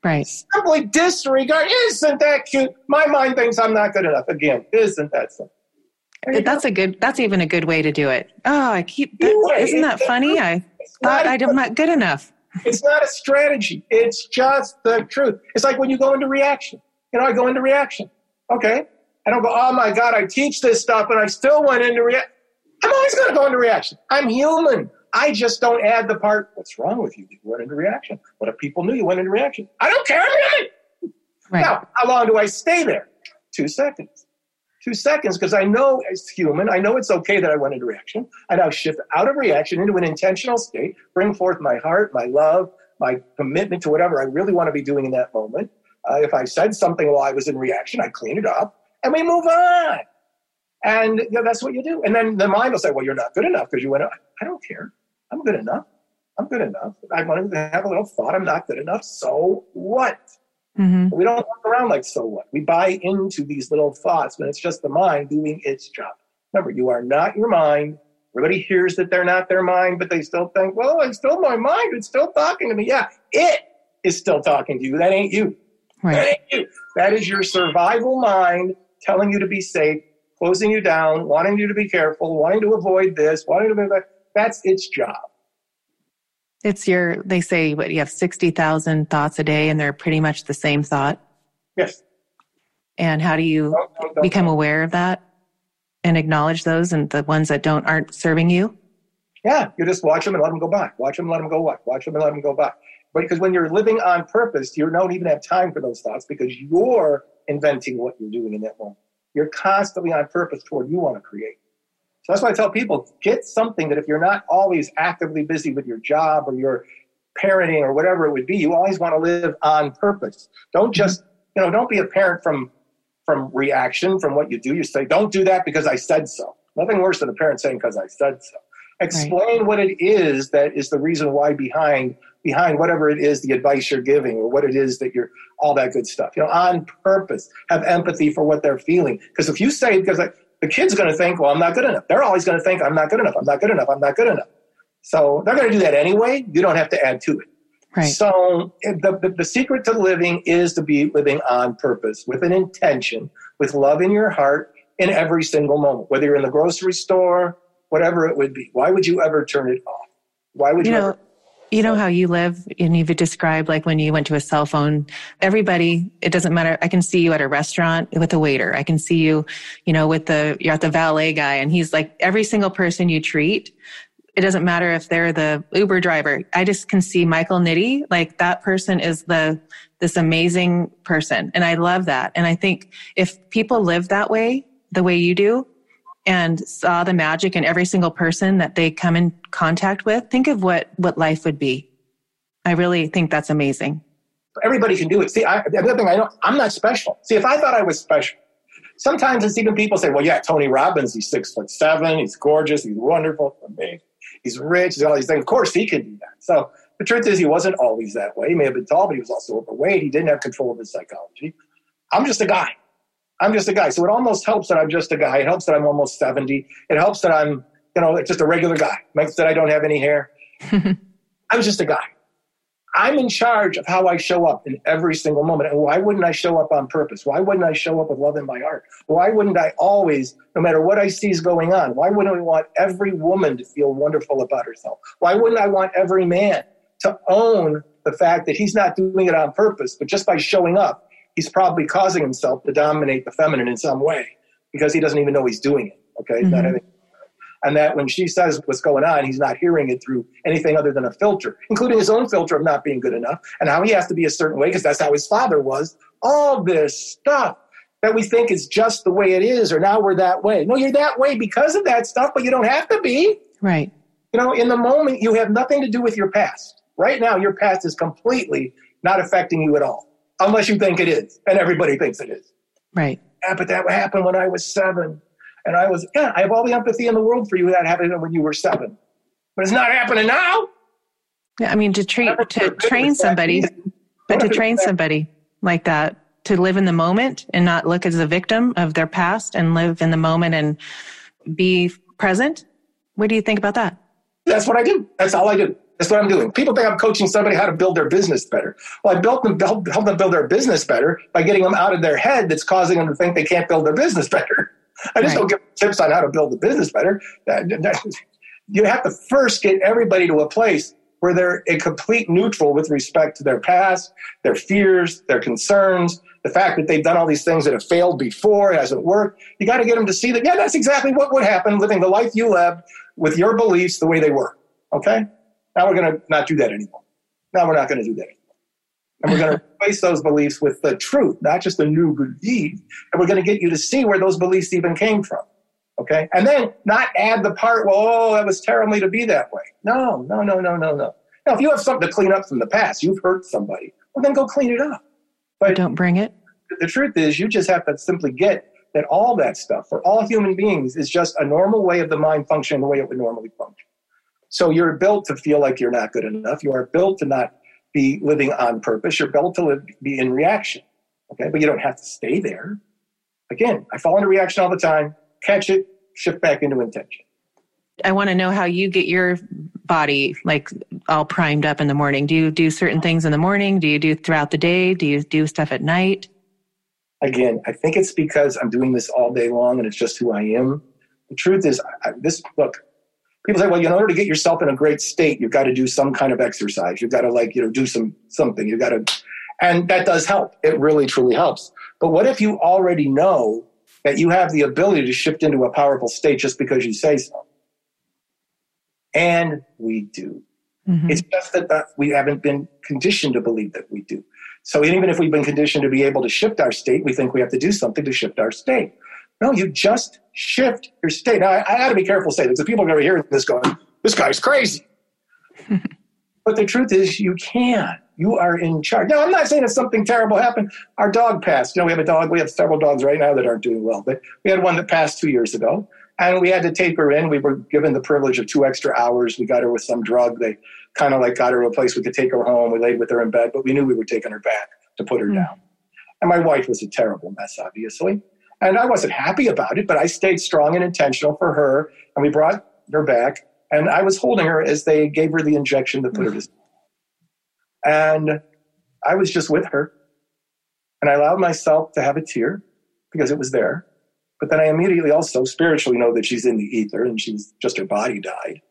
Right. Simply disregard. Isn't that cute? My mind thinks I'm not good enough. Again, isn't that something? That's a good. That's even a good way to do it. Oh, I keep. That, isn't that funny? I thought I'm not good enough. It's not a strategy. It's just the truth. It's like when you go into reaction. You know, I go into reaction. Okay, I don't go. Oh my God, I teach this stuff, and I still went into reaction. I'm always going to go into reaction. I'm human. I just don't add the part, what's wrong with you? You went into reaction. What if people knew you went into reaction? I don't care. I'm human. Right. Now, how long do I stay there? Two seconds. Two seconds, because I know as human, I know it's okay that I went into reaction. I now shift out of reaction into an intentional state, bring forth my heart, my love, my commitment to whatever I really want to be doing in that moment. Uh, if I said something while I was in reaction, I clean it up and we move on. And you know, that's what you do. And then the mind will say, well, you're not good enough because you went, I don't care. I'm good enough. I'm good enough. I wanted to have a little thought. I'm not good enough. So what? Mm-hmm. We don't walk around like so what. We buy into these little thoughts when it's just the mind doing its job. Remember, you are not your mind. Everybody hears that they're not their mind, but they still think, well, it's still my mind. It's still talking to me. Yeah, it is still talking to you. That ain't you. Right. That ain't you. That is your survival mind telling you to be safe closing you down, wanting you to be careful, wanting to avoid this, wanting to be that's its job. It's your, they say, what, you have 60,000 thoughts a day and they're pretty much the same thought. Yes. And how do you become aware of that and acknowledge those and the ones that don't aren't serving you? Yeah, you just watch them and let them go by. Watch them, let them go by. Watch them and let them go by. But because when you're living on purpose, you don't even have time for those thoughts because you're inventing what you're doing in that moment. You're constantly on purpose toward you want to create. So that's why I tell people get something that if you're not always actively busy with your job or your parenting or whatever it would be, you always want to live on purpose. Don't just, you know, don't be a parent from from reaction from what you do. You say, don't do that because I said so. Nothing worse than a parent saying because I said so. Explain right. what it is that is the reason why behind behind whatever it is the advice you're giving or what it is that you're all that good stuff. You know, on purpose, have empathy for what they're feeling. Because if you say because like, the kid's going to think, well, I'm not good enough. They're always going to think I'm not good enough. I'm not good enough. I'm not good enough. So they're going to do that anyway. You don't have to add to it. Right. So eh, the, the, the secret to living is to be living on purpose with an intention, with love in your heart in every single moment, whether you're in the grocery store, whatever it would be. Why would you ever turn it off? Why would you, you know, ever- you know how you live and you've described like when you went to a cell phone. Everybody it doesn't matter. I can see you at a restaurant with a waiter. I can see you you know with the you're at the valet guy and he's like every single person you treat it doesn't matter if they're the uber driver. I just can see michael nitti like that person is the this amazing person and i love that. And i think if people live that way the way you do and saw the magic in every single person that they come in contact with, think of what, what life would be. I really think that's amazing. Everybody can do it. See, I, the other thing I know, I'm not special. See, if I thought I was special, sometimes it's even people say, well, yeah, Tony Robbins, he's six foot seven, he's gorgeous, he's wonderful, amazing, he's rich, he's all these things. Of course, he can do that. So the truth is, he wasn't always that way. He may have been tall, but he was also overweight. He didn't have control of his psychology. I'm just a guy. I'm just a guy. So it almost helps that I'm just a guy. It helps that I'm almost 70. It helps that I'm, you know, just a regular guy. It makes that I don't have any hair. I'm just a guy. I'm in charge of how I show up in every single moment. And why wouldn't I show up on purpose? Why wouldn't I show up with love in my heart? Why wouldn't I always, no matter what I see is going on, why wouldn't I want every woman to feel wonderful about herself? Why wouldn't I want every man to own the fact that he's not doing it on purpose, but just by showing up, he's probably causing himself to dominate the feminine in some way because he doesn't even know he's doing it. Okay. Mm-hmm. and that when she says what's going on, he's not hearing it through anything other than a filter, including his own filter of not being good enough and how he has to be a certain way because that's how his father was. All this stuff that we think is just the way it is, or now we're that way. No, you're that way because of that stuff, but you don't have to be. Right. You know, in the moment, you have nothing to do with your past. Right now, your past is completely not affecting you at all unless you think it is, and everybody thinks it is. Right. Yeah, but that happened when I was seven, and I was yeah. I have all the empathy in the world for you that happened when you were seven, but it's not happening now. Yeah, I mean to treat to train somebody, but to train somebody like that to live in the moment and not look as a victim of their past and live in the moment and be present. What do you think about that? That's what I do. That's all I do. That's what I'm doing. People think I'm coaching somebody how to build their business better. Well, I built them, help, help them build their business better by getting them out of their head that's causing them to think they can't build their business better. I just right. don't give tips on how to build the business better. You have to first get everybody to a place where they're a complete neutral with respect to their past, their fears, their concerns, the fact that they've done all these things that have failed before, it hasn't worked. You got to get them to see that, yeah, that's exactly what would happen living the life you lived with your beliefs the way they were. Okay? Now we're going to not do that anymore. Now we're not going to do that anymore. And we're going to replace those beliefs with the truth, not just a new good deed. And we're going to get you to see where those beliefs even came from. Okay. And then not add the part, well, oh, that was terribly to be that way. No, no, no, no, no, no. Now, if you have something to clean up from the past, you've hurt somebody, well, then go clean it up. But don't bring it. The truth is, you just have to simply get that all that stuff for all human beings is just a normal way of the mind functioning the way it would normally function. So you're built to feel like you're not good enough. You are built to not be living on purpose. You're built to live, be in reaction. Okay, but you don't have to stay there. Again, I fall into reaction all the time. Catch it, shift back into intention. I want to know how you get your body like all primed up in the morning. Do you do certain things in the morning? Do you do throughout the day? Do you do stuff at night? Again, I think it's because I'm doing this all day long and it's just who I am. The truth is, I, this look, people say, well, in order to get yourself in a great state, you've got to do some kind of exercise. You've got to like, you know, do some something. You've got to, and that does help. It really truly helps. But what if you already know that you have the ability to shift into a powerful state just because you say so? And we do. Mm-hmm. It's just that uh, we haven't been conditioned to believe that we do. So even if we've been conditioned to be able to shift our state, we think we have to do something to shift our state. No, you just shift your state. Now, I, I got to be careful saying this because people are going to hear this going, this guy's crazy. but the truth is, you can. You are in charge. Now, I'm not saying that something terrible happened. Our dog passed. You know, we have a dog. We have several dogs right now that aren't doing well, but we had one that passed two years ago, and we had to take her in. We were given the privilege of two extra hours. We got her with some drug. They kind of like got her to a place we could take her home. We laid with her in bed, but we knew we were taking her back to put her mm. down. And my wife was a terrible mess, obviously. And I wasn't happy about it, but I stayed strong and intentional for her. And we brought her back. And I was holding her as they gave her the injection to put her to sleep. And I was just with her. And I allowed myself to have a tear because it was there. But then I immediately also spiritually know that she's in the ether and she's just her body died.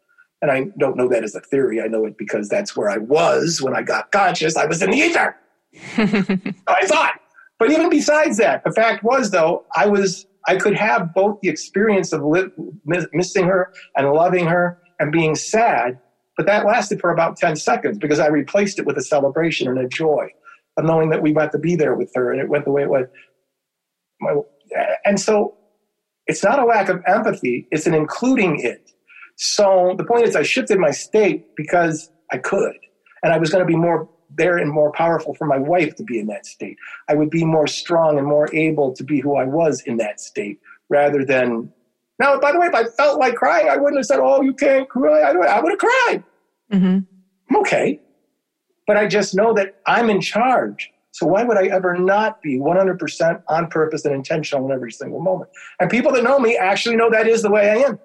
And I don't know that as a theory. I know it because that's where I was when I got conscious. I was in the ether. I thought. But even besides that, the fact was though, I was I could have both the experience of li- missing her and loving her and being sad, but that lasted for about 10 seconds because I replaced it with a celebration and a joy of knowing that we got to be there with her and it went the way it went. And so it's not a lack of empathy, it's an including it. So the point is, I shifted my state because I could. And I was going to be more there and more powerful for my wife to be in that state. I would be more strong and more able to be who I was in that state rather than. Now, by the way, if I felt like crying, I wouldn't have said, Oh, you can't cry. I would have cried. Mm-hmm. I'm okay. But I just know that I'm in charge. So why would I ever not be 100% on purpose and intentional in every single moment? And people that know me actually know that is the way I am.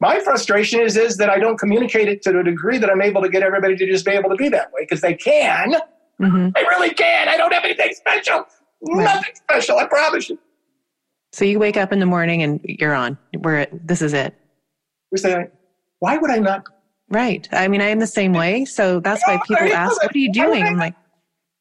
My frustration is, is that I don't communicate it to the degree that I'm able to get everybody to just be able to be that way because they can. Mm-hmm. They really can. I don't have anything special. Right. Nothing special. I promise you. So you wake up in the morning and you're on. We're this is it. We're saying, why would I not? Right. I mean, I am the same way. So that's why people ask, "What are you doing?" I'm like,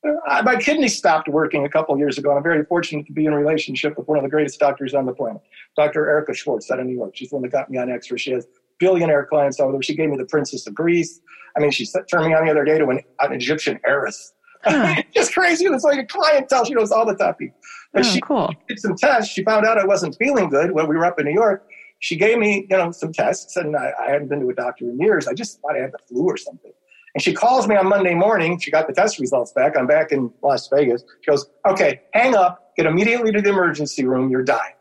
uh, my kidney stopped working a couple years ago, and I'm very fortunate to be in a relationship with one of the greatest doctors on the planet, Dr. Erica Schwartz out of New York. She's the one that got me on Extra. She has billionaire clients over there. She gave me the Princess of Greece. I mean, she turned me on the other day to an, an Egyptian heiress. Huh. just crazy. It's like a clientele. She knows all the top people. But oh, she cool. did some tests. She found out I wasn't feeling good when we were up in New York. She gave me, you know, some tests, and I, I hadn't been to a doctor in years. I just thought I had the flu or something. And she calls me on Monday morning. She got the test results back. I'm back in Las Vegas. She goes, okay, hang up, get immediately to the emergency room. You're dying.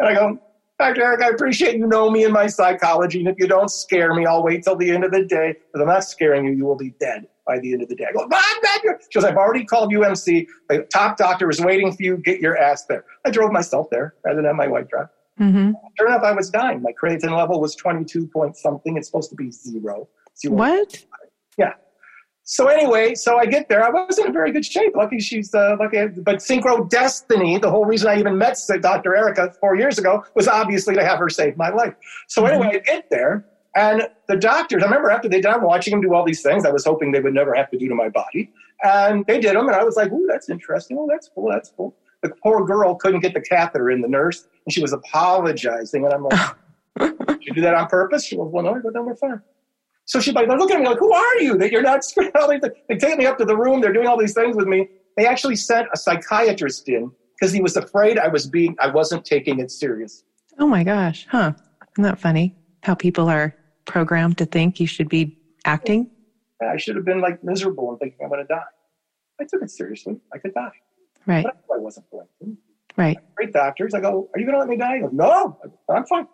And I go, Dr. Eric, I appreciate you know me and my psychology. And if you don't scare me, I'll wait till the end of the day. But I'm not scaring you. You will be dead by the end of the day. I go, I'm not She goes, I've already called UMC. The top doctor is waiting for you. Get your ass there. I drove myself there rather than my wife drive. Mm-hmm. Sure enough, I was dying. My creatine level was 22 point something. It's supposed to be zero. zero. What? Yeah. So anyway, so I get there. I wasn't in very good shape. Lucky she's uh, lucky, but synchro destiny. The whole reason I even met Dr. Erica four years ago was obviously to have her save my life. So mm-hmm. anyway, I get there, and the doctors. I remember after they did, I'm watching them do all these things. I was hoping they would never have to do to my body, and they did them, and I was like, "Ooh, that's interesting. Oh, that's cool. That's cool." The poor girl couldn't get the catheter in. The nurse, and she was apologizing, and I'm like, "Did you do that on purpose?" She goes, "Well, no, but then we're fine." So she's like, they're looking at me like, who are you? That you're not They take me up to the room. They're doing all these things with me. They actually sent a psychiatrist in because he was afraid I was being, I wasn't taking it serious. Oh my gosh. Huh. Isn't that funny? How people are programmed to think you should be acting? I should have been like miserable and thinking I'm going to die. I took it seriously. I could die. Right. But I wasn't going to. Right. Great doctors. I go, are you going to let me die? Go, no, I'm fine.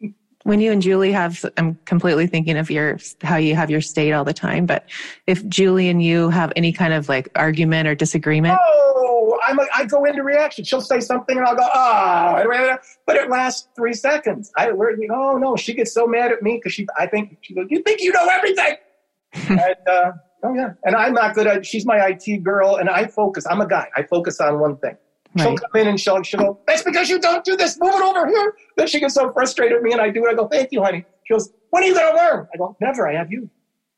when you and Julie have, I'm completely thinking of your, how you have your state all the time, but if Julie and you have any kind of like argument or disagreement. Oh, I'm a, I go into reaction. She'll say something and I'll go, ah, oh, but it lasts three seconds. I, we're, oh no, she gets so mad at me because she, I think, she goes, you think you know everything. and, uh, oh yeah. And I'm not good at, she's my IT girl and I focus, I'm a guy. I focus on one thing. She'll come in and she'll, she'll go, that's because you don't do this. Move it over here. Then she gets so frustrated with me and I do it. I go, thank you, honey. She goes, when are you going to learn? I go, never. I have you.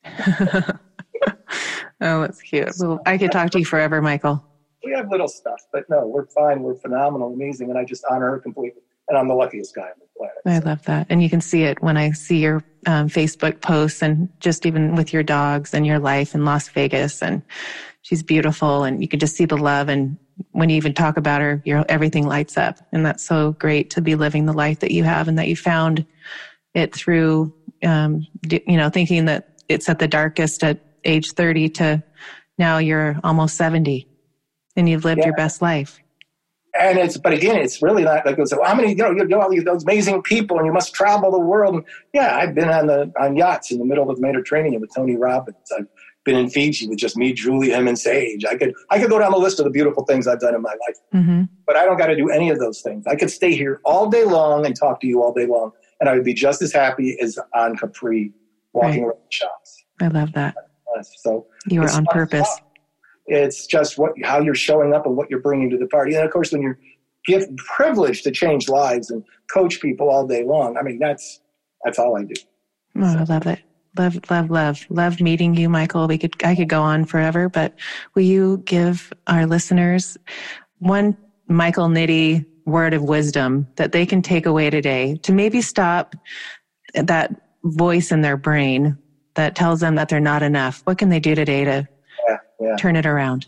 oh, that's cute. Well, I could talk to you forever, Michael. We have little stuff, but no, we're fine. We're phenomenal, amazing. And I just honor her completely. And I'm the luckiest guy on the planet. I love that. And you can see it when I see your um, Facebook posts and just even with your dogs and your life in Las Vegas. And she's beautiful. And you can just see the love. And when you even talk about her, you know, everything lights up. And that's so great to be living the life that you have and that you found it through, um, you know, thinking that it's at the darkest at age 30 to now you're almost 70 and you've lived yeah. your best life and it's but again it's really not like so how many you know you know all these those amazing people and you must travel the world and yeah i've been on the on yachts in the middle of the mediterranean with tony robbins i've been in fiji with just me julie him and sage i could i could go down the list of the beautiful things i've done in my life mm-hmm. but i don't got to do any of those things i could stay here all day long and talk to you all day long and i would be just as happy as on capri walking right. around the shops i love that so you are on purpose. It's just what how you're showing up and what you're bringing to the party. And of course, when you're gift privileged to change lives and coach people all day long, I mean that's that's all I do. Oh, I love it. Love, love, love, love meeting you, Michael. We could, I could go on forever, but will you give our listeners one Michael Nitti word of wisdom that they can take away today to maybe stop that voice in their brain that tells them that they're not enough? What can they do today to yeah. turn it around?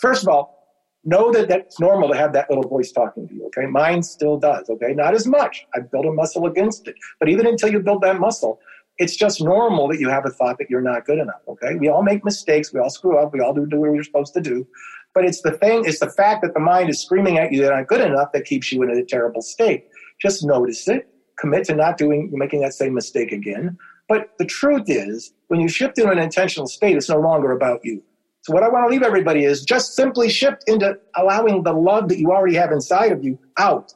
First of all, know that that's normal to have that little voice talking to you. Okay, mine still does. Okay, not as much. I've built a muscle against it, but even until you build that muscle, it's just normal that you have a thought that you're not good enough. Okay, we all make mistakes. We all screw up. We all do, do what we're supposed to do. But it's the thing, it's the fact that the mind is screaming at you that not good enough that keeps you in a terrible state. Just notice it, commit to not doing, making that same mistake again. But the truth is, when you shift into an intentional state, it's no longer about you. So what I want to leave everybody is just simply shift into allowing the love that you already have inside of you out.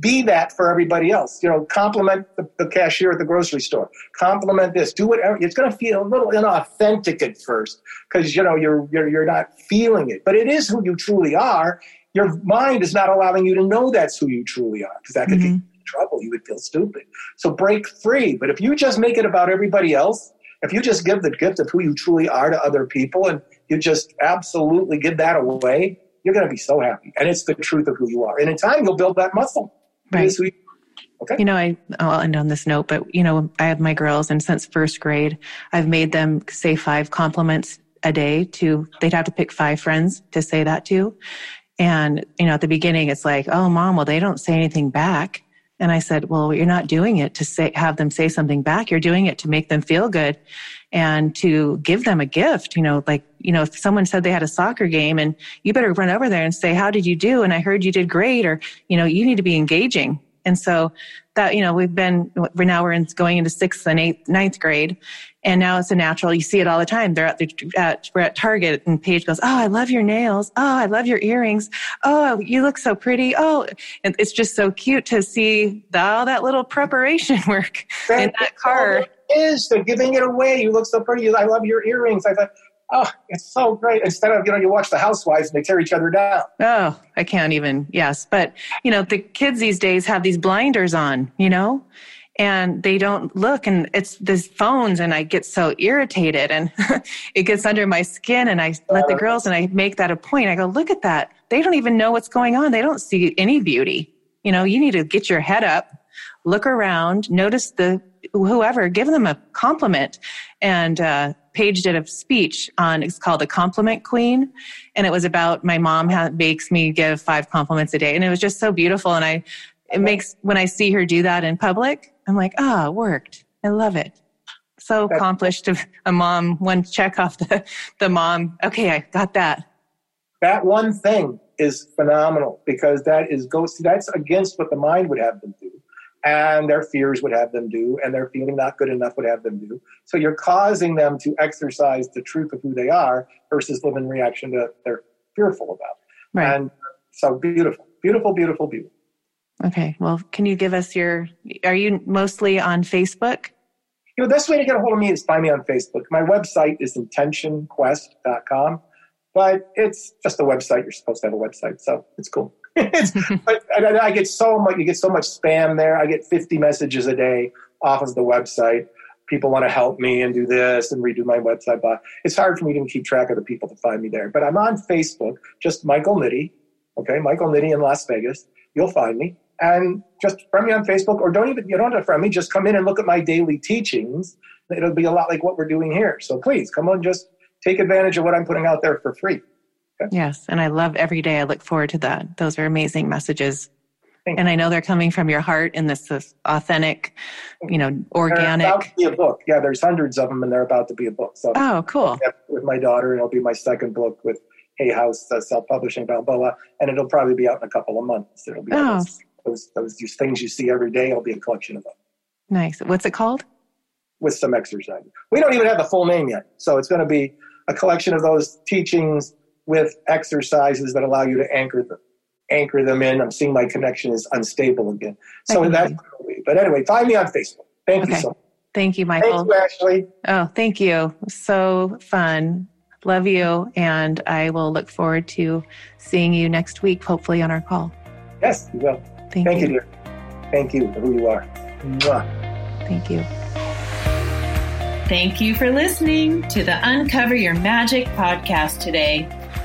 Be that for everybody else. You know, compliment the, the cashier at the grocery store. Compliment this. Do whatever. It's going to feel a little inauthentic at first because you know you're, you're you're not feeling it. But it is who you truly are. Your mind is not allowing you to know that's who you truly are because that could mm-hmm. get you in trouble. You would feel stupid. So break free. But if you just make it about everybody else, if you just give the gift of who you truly are to other people and you just absolutely give that away, you're going to be so happy. And it's the truth of who you are. And in time, you'll build that muscle. Right. You, okay. You know, I, I'll end on this note, but you know, I have my girls and since first grade, I've made them say five compliments a day to, they'd have to pick five friends to say that to. And, you know, at the beginning, it's like, oh, mom, well, they don't say anything back. And I said, well, you're not doing it to say, have them say something back. You're doing it to make them feel good and to give them a gift. You know, like, you know, if someone said they had a soccer game and you better run over there and say, how did you do? And I heard you did great. Or, you know, you need to be engaging. And so that, you know, we've been, we're now we're in, going into sixth and eighth, ninth grade. And now it's a natural, you see it all the time. They're at the, at, we're at Target and Paige goes, Oh, I love your nails. Oh, I love your earrings. Oh, you look so pretty. Oh, and it's just so cute to see the, all that little preparation work that, in that car. Is they're giving it away. You look so pretty. I love your earrings. I thought, oh, it's so great. Instead of, you know, you watch the housewives and they tear each other down. Oh, I can't even, yes. But, you know, the kids these days have these blinders on, you know, and they don't look and it's these phones and I get so irritated and it gets under my skin and I let the uh-huh. girls and I make that a point. I go, look at that. They don't even know what's going on. They don't see any beauty. You know, you need to get your head up, look around, notice the whoever, give them a compliment. And uh, Paige did a speech on it's called the Compliment Queen, and it was about my mom ha- makes me give five compliments a day, and it was just so beautiful. And I, it makes when I see her do that in public, I'm like, ah, oh, worked. I love it. So accomplished. of A mom, one check off the the mom. Okay, I got that. That one thing is phenomenal because that is goes that's against what the mind would have them do and their fears would have them do, and their feeling not good enough would have them do. So you're causing them to exercise the truth of who they are versus live in reaction to they're fearful about. Right. And so beautiful, beautiful, beautiful, beautiful. Okay. Well, can you give us your? Are you mostly on Facebook? You know, the best way to get a hold of me is find me on Facebook. My website is intentionquest.com. but it's just a website. You're supposed to have a website, so it's cool. But I, I, get so much. You get so much spam there. I get 50 messages a day off of the website. People want to help me and do this and redo my website, but it's hard for me to keep track of the people to find me there. But I'm on Facebook, just Michael Nitti. Okay, Michael Nitti in Las Vegas. You'll find me and just friend me on Facebook, or don't even you don't have to friend me. Just come in and look at my daily teachings. It'll be a lot like what we're doing here. So please come on, just take advantage of what I'm putting out there for free. Okay? Yes, and I love every day. I look forward to that. Those are amazing messages. and I know they're coming from your heart in this, this authentic, you know, organic. They're about to be a book. Yeah, there's hundreds of them, and they're about to be a book. So oh, cool. With my daughter, it'll be my second book with Hay House uh, Self Publishing Balboa, and it'll probably be out in a couple of months. It'll be oh. those, those, those things you see every day. It'll be a collection of them. Nice. What's it called? With some exercise. We don't even have the full name yet, so it's going to be a collection of those teachings with exercises that allow you to anchor them anchor them in. I'm seeing my connection is unstable again. So that's but anyway, find me on Facebook. Thank okay. you so much. Thank you, Michael. Thank you, Ashley. Oh, thank you. So fun. Love you. And I will look forward to seeing you next week, hopefully on our call. Yes, you will. Thank, thank you. you, dear. Thank you for who you are. Mwah. Thank you. Thank you for listening to the Uncover Your Magic podcast today.